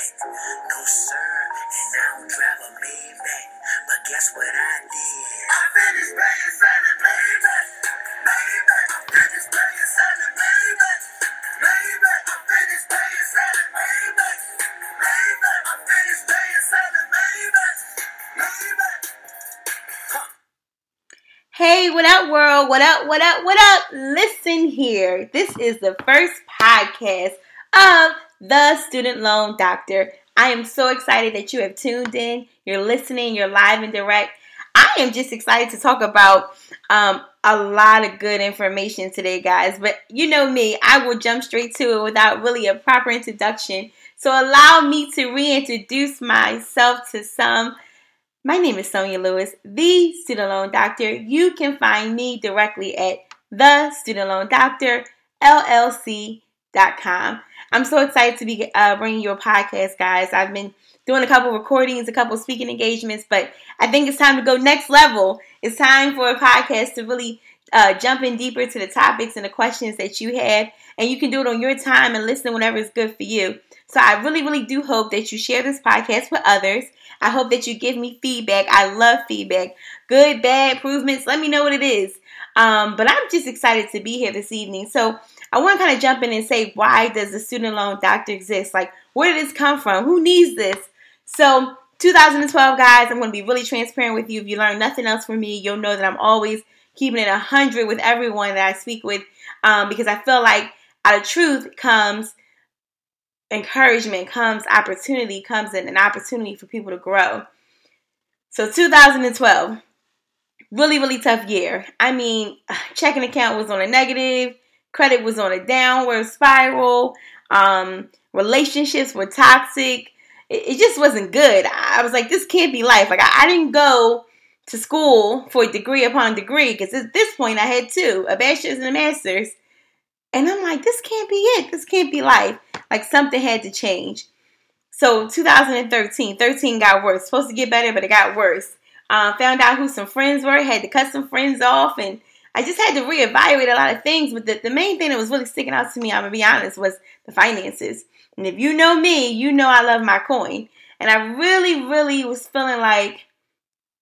back. No sir, and I don't drive a Maybach. But guess what I did? I finished paying Sallie Mae back. Maybach. I finished paying Sallie Mae back. Maybach. I finished paying Sallie Mae back. Maybach. I finished paying Sallie Mae back. Maybach. Hey, what up, world? What up, what up, what up? Listen here. This is the first podcast of The Student Loan Doctor. I am so excited that you have tuned in. You're listening, you're live and direct. I am just excited to talk about um, a lot of good information today, guys. But you know me, I will jump straight to it without really a proper introduction. So allow me to reintroduce myself to some. My name is Sonia Lewis, the student loan doctor. You can find me directly at the student loan doctor LLC.com. I'm so excited to be uh, bringing you a podcast, guys. I've been doing a couple recordings, a couple speaking engagements, but I think it's time to go next level. It's time for a podcast to really uh, jump in deeper to the topics and the questions that you have, and you can do it on your time and listen whenever it's good for you. So I really, really do hope that you share this podcast with others. I hope that you give me feedback. I love feedback. Good, bad, improvements. Let me know what it is. Um, but I'm just excited to be here this evening. So I want to kind of jump in and say, why does the student loan doctor exist? Like, where did this come from? Who needs this? So 2012, guys, I'm going to be really transparent with you. If you learn nothing else from me, you'll know that I'm always keeping it 100 with everyone that I speak with um, because I feel like out of truth comes encouragement, comes opportunity, comes an opportunity for people to grow. So 2012, really, really tough year. I mean, checking account was on a negative, credit was on a downward spiral, um, relationships were toxic. It, it, just wasn't good. I was like, this can't be life. Like, I, I didn't go to school for a degree upon degree because at this point I had two, a bachelor's and a master's. And I'm like, this can't be it. This can't be life. Like something had to change. So 2013, 13 got worse. Supposed to get better, but it got worse. Uh, found out who some friends were, had to cut some friends off, and I just had to reevaluate a lot of things. But the, the main thing that was really sticking out to me, I'm gonna be honest, was the finances. And if you know me, you know I love my coin. And I really, really was feeling like,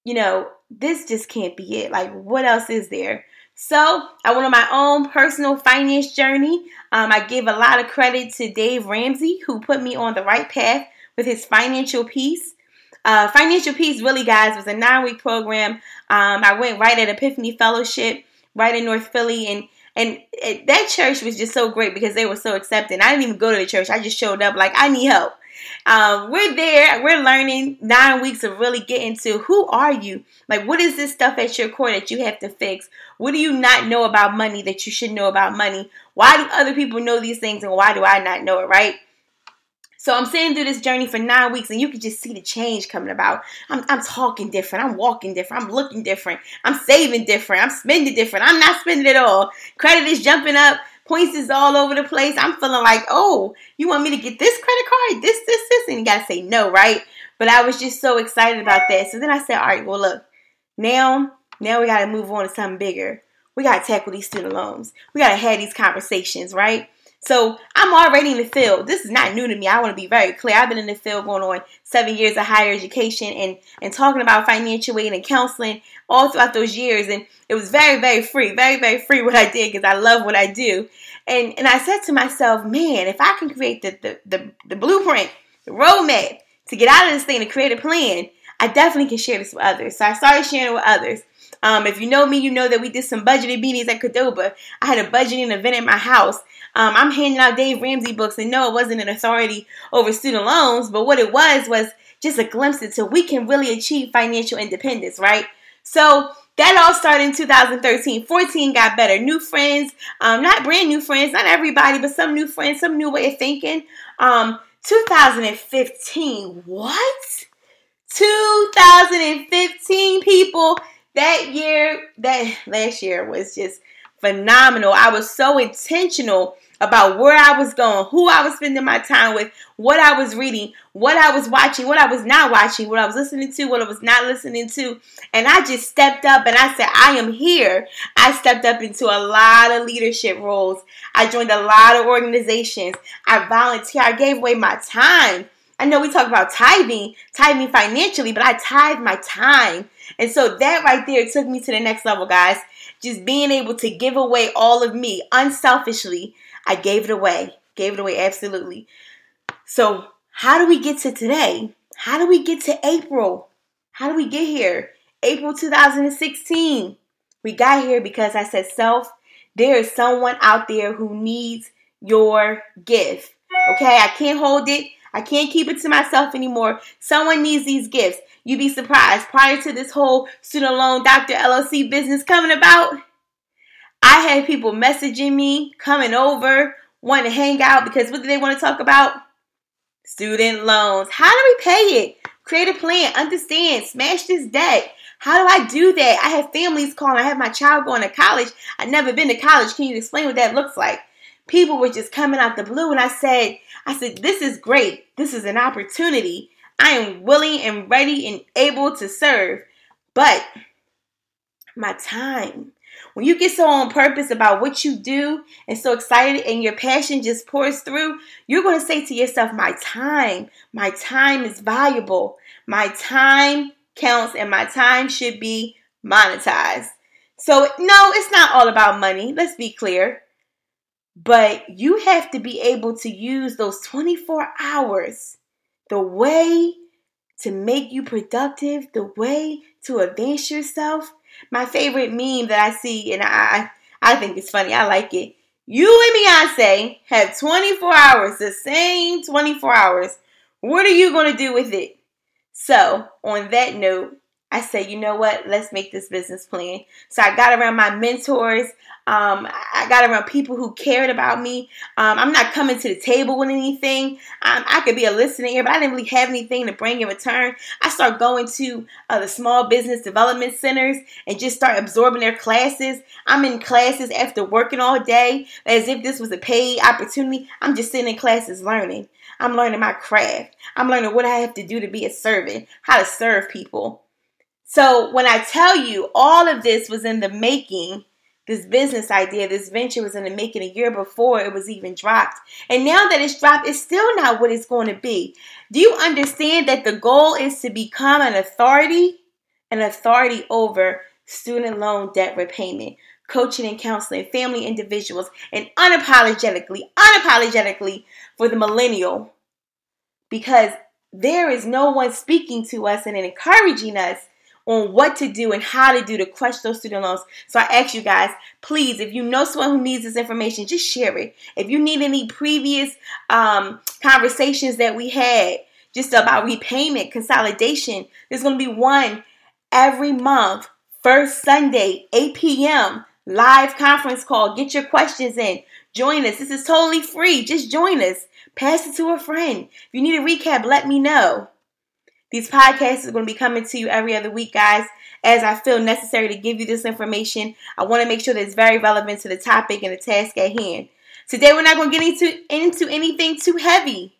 you know, this just can't be it. Like, what else is there? So I went on my own personal finance journey. Um, I give a lot of credit to Dave Ramsey, who put me on the right path with his financial peace. Uh, financial peace, really, guys, was a nine week program. Um, I went right at Epiphany Fellowship, right in North Philly, and and it, that church was just so great because they were so accepting. I didn't even go to the church; I just showed up like I need help. Um, we're there. We're learning nine weeks of really getting to who are you? Like, what is this stuff at your core that you have to fix? What do you not know about money that you should know about money? Why do other people know these things and why do I not know it, right? So I'm sitting through this journey for nine weeks, and you can just see the change coming about. I'm, I'm talking different. I'm walking different. I'm looking different. I'm saving different. I'm spending different. I'm not spending it all. Credit is jumping up. Points is all over the place. I'm feeling like, oh, you want me to get this credit card, this, this, this, and you gotta say no, right? But I was just so excited about that. So then I said, all right, well, look, now, now we gotta move on to something bigger. We gotta tackle these student loans. We gotta have these conversations, right? So I'm already in the field. This is not new to me. I want to be very clear. I've been in the field going on seven years of higher education and, and talking about financial aid and counseling all throughout those years. And it was very, very free, very, very free what I did because I love what I do. And and I said to myself, man, if I can create the, the, the, the blueprint, the roadmap to get out of this thing, to create a plan, I definitely can share this with others. So I started sharing it with others. Um, if you know me, you know that we did some budgeted meetings at Qdoba. I had a budgeting event at my house. Um, I'm handing out Dave Ramsey books, and no, it wasn't an authority over student loans, but what it was was just a glimpse into we can really achieve financial independence, right? So that all started in 2013. 14 got better. New friends, um, not brand new friends, not everybody, but some new friends, some new way of thinking. Um, 2015, what? 2015 people that year, that last year was just phenomenal. I was so intentional about where I was going, who I was spending my time with, what I was reading, what I was watching, what I was not watching, what I was listening to, what I was not listening to. And I just stepped up and I said, I am here. I stepped up into a lot of leadership roles. I joined a lot of organizations. I volunteered. I gave away my time. I know we talk about tithing, tithing financially, but I tithe my time. And so that right there took me to the next level, guys. Just being able to give away all of me unselfishly. I gave it away. Gave it away absolutely. So, how do we get to today? How do we get to April? How do we get here? April 2016. We got here because I said, self, there is someone out there who needs your gift. Okay, I can't hold it. I can't keep it to myself anymore. Someone needs these gifts. You'd be surprised. Prior to this whole student loan doctor LLC business coming about, I had people messaging me, coming over, wanting to hang out because what do they want to talk about? Student loans. How do we pay it? Create a plan. Understand. Smash this debt. How do I do that? I have families calling. I have my child going to college. I've never been to college. Can you explain what that looks like? People were just coming out the blue, and I said, I said, this is great. This is an opportunity. I am willing and ready and able to serve. But my time. When you get so on purpose about what you do and so excited and your passion just pours through, you're going to say to yourself, My time, my time is valuable. My time counts and my time should be monetized. So, no, it's not all about money. Let's be clear. But you have to be able to use those 24 hours the way to make you productive, the way to advance yourself. My favorite meme that I see, and I, I think it's funny, I like it. You and Beyonce have 24 hours, the same 24 hours. What are you going to do with it? So, on that note, I said, you know what? Let's make this business plan. So I got around my mentors. Um, I got around people who cared about me. Um, I'm not coming to the table with anything. Um, I could be a listening ear, but I didn't really have anything to bring in return. I start going to uh, the small business development centers and just start absorbing their classes. I'm in classes after working all day as if this was a paid opportunity. I'm just sitting in classes learning. I'm learning my craft. I'm learning what I have to do to be a servant, how to serve people. So when I tell you all of this was in the making, this business idea, this venture was in the making a year before it was even dropped. And now that it's dropped, it's still not what it's going to be. Do you understand that the goal is to become an authority? An authority over student loan debt repayment, coaching and counseling, family individuals, and unapologetically, unapologetically for the millennial. Because there is no one speaking to us and encouraging us on what to do and how to do to crush those student loans. So I ask you guys, please, if you know someone who needs this information, just share it. If you need any previous um, conversations that we had just about repayment, consolidation, there's going to be one every month, first Sunday, 8 p.m. Live conference call. Get your questions in. Join us. This is totally free. Just join us. Pass it to a friend. If you need a recap, let me know. These podcasts are going to be coming to you every other week, guys, as I feel necessary to give you this information. I want to make sure that it's very relevant to the topic and the task at hand. Today, we're not going to get into, into anything too heavy.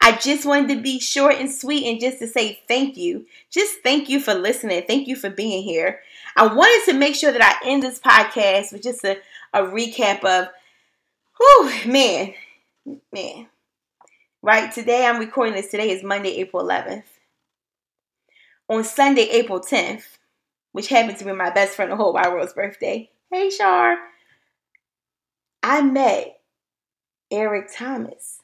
I just wanted to be short and sweet and just to say thank you. Just thank you for listening. Thank you for being here. I wanted to make sure that I end this podcast with just a, a recap of, whew, man, man. Right, today I'm recording this. Today is Monday, April 11th on Sunday, April 10th, which happened to be my best friend the whole wide world's birthday. Hey, Shar. I met Eric Thomas,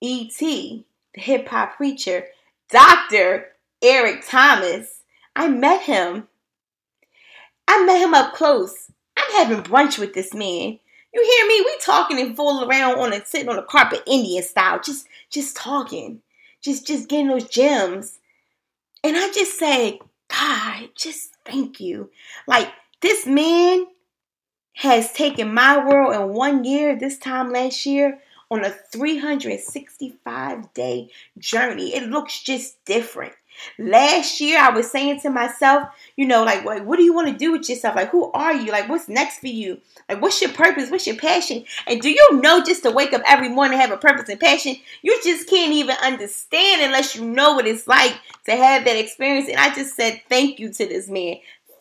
E.T., the hip hop preacher, Dr. Eric Thomas. I met him. I met him up close. I'm having brunch with this man. You hear me? We talking and fooling around on a sitting on a carpet Indian style, just just talking, just just getting those gems. And I just say, God, just thank you. Like this man has taken my world in one year, this time last year, on a 365 day journey. It looks just different. Last year, I was saying to myself, you know, like, what, do you want to do with yourself? Like, who are you? Like, what's next for you? Like, what's your purpose? What's your passion? And do you know just to wake up every morning have a purpose and passion? You just can't even understand unless you know what it's like to have that experience. And I just said thank you to this man.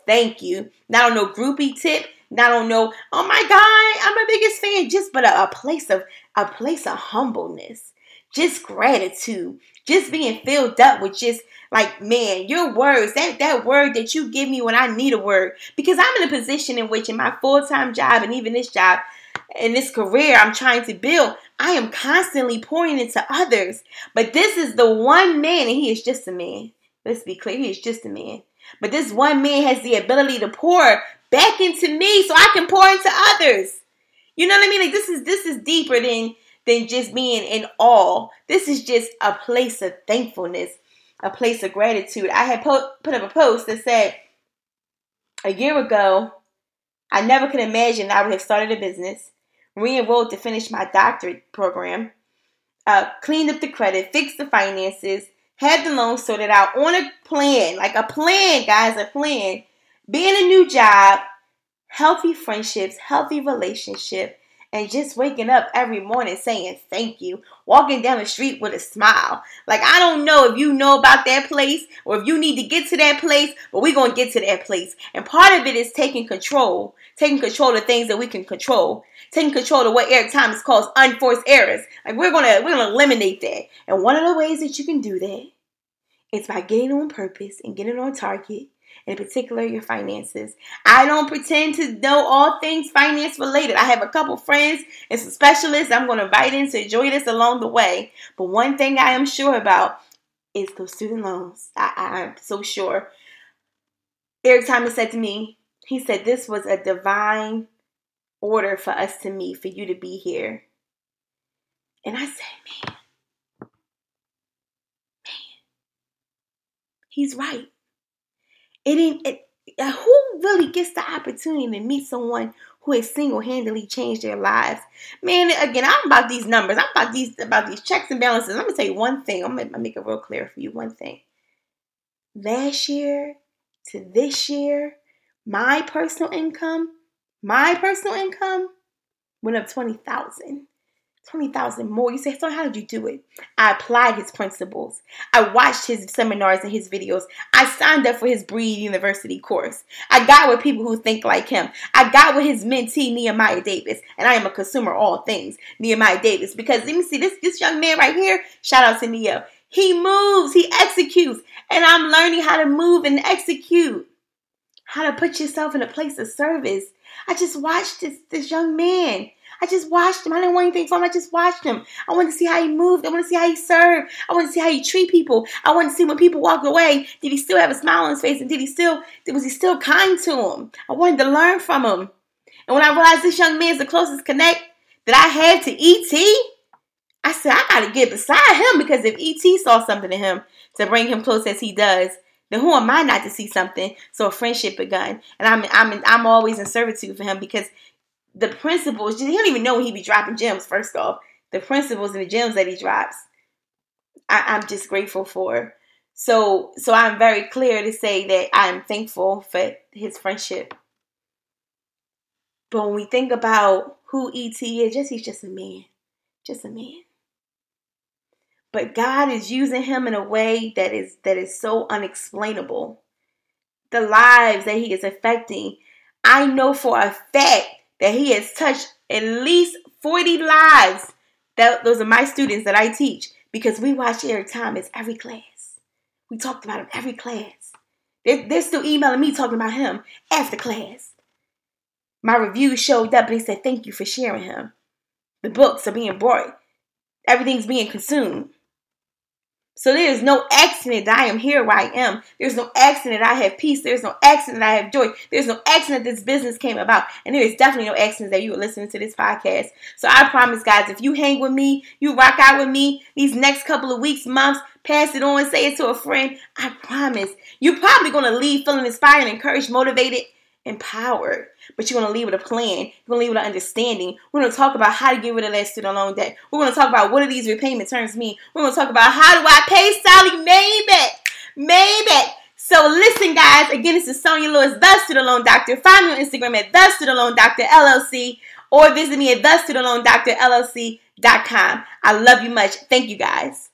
Thank you. Not on no groupie tip. Not on no, oh my God, I'm a biggest fan. Just but a, a place of a place of humbleness just gratitude, just being filled up with just like man, your words, that that word that you give me when I need a word. Because I'm in a position in which in my full-time job and even this job in this career I'm trying to build, I am constantly pouring into others. But this is the one man, and he is just a man. Let's be clear, he is just a man. But this one man has the ability to pour back into me so I can pour into others. You know what I mean? Like this is this is deeper than than just being in awe. This is just a place of thankfulness, a place of gratitude. I had po- put up a post that said a year ago, I never could imagine I would have started a business, re-enrolled to finish my doctorate program, uh, cleaned up the credit, fixed the finances, had the loan sorted out on a plan, like a plan, guys, a plan. being a new job, healthy friendships, healthy relationship, and just waking up every morning saying thank you, walking down the street with a smile. Like, I don't know if you know about that place or if you need to get to that place, but we're going to get to that place. And part of it is taking control, taking control of things that we can control, taking control of what Eric Thomas calls unforced errors. Like, we're going to, we're going to eliminate that. And one of the ways that you can do that is by getting on purpose and getting on target in particular your finances. I don't pretend to know all things finance related. I have a couple friends and some specialists I'm going to invite in to join us along the way. But one thing I am sure about is those student loans. I, am so sure. Eric Thomas said to me, he said this was a divine order for us to meet, for you to be here. And I said, man, man, he's right. It ain't. It, uh, who really gets the opportunity to meet someone who has single-handedly changed their lives? Man, again, I'm about these numbers. I'm about these about these checks and balances. I'm gonna tell you one thing. I'm gonna make it real clear for you. One thing. Last year to this year, my personal income, my personal income went up twenty thousand. 20,000 more. You say, so how did you do it? I applied his principles. I watched his seminars and his videos. I signed up for his Breathe University course. I got with people who think like him. I got with his mentee, Nehemiah Davis. And I am a consumer of all things, Nehemiah Davis. Because let me see, this, this young man right here, shout out to Neo. He moves, he executes. And I'm learning how to move and execute. How to put yourself in a place of service. I just watched this, this young man I just watched him. I didn't want anything from him. I just watched him. I wanted to see how he moved. I want to see how he served. I want to see how he treat people. I want to see when people walked away, did he still have a smile on his face? And did he still, was he still kind to him? I wanted to learn from him. And when I realized this young man is the closest connect that I had to E.T., I said, I got to get beside him because if E.T. saw something in him to bring him close as he does, then who am I not to see something? So a friendship begun, and I'm I'm I'm always in servitude for him because the principles, he don't even know he be dropping gems, first off. The principles and the gems that he drops, I, am just grateful for. So, so I'm very clear to say that I'm thankful for his friendship. But when we think about who ET is, just he's just a man, just a man. But God is using him in a way that is that is so unexplainable. The lives that he is affecting, I know for a fact that he has touched at least 40 lives. That, those are my students that I teach because we watch Eric Thomas every class. We talked about him every class. They're, they're still emailing me talking about him after class. My review showed up and they said, Thank you for sharing him. The books are being bought, everything's being consumed. So there is no accident that I am here where I am. There's no accident I have peace. There's no accident I have joy. There's no accident this business came about. And there is definitely no accident that you are listening to this podcast. So I promise, guys, if you hang with me, you rock out with me these next couple of weeks, months, pass it on, say it to a friend. I promise you're probably going to leave feeling inspired, encouraged, motivated, empowered but you're going to leave with a plan. You're going to leave with an understanding. We're going to talk about how to get rid of that student loan debt. We're going to talk about what do these repayment terms mean. We're going to talk about how do I pay Sallie Mae back? Mayback. So listen, guys. Again, this is Sonia Lewis, the Student Loan Doctor. Find me on Instagram at the Student Loan Doctor LLC or visit me at the Student Loan Doctor LLC.com. I love you much. Thank you, guys.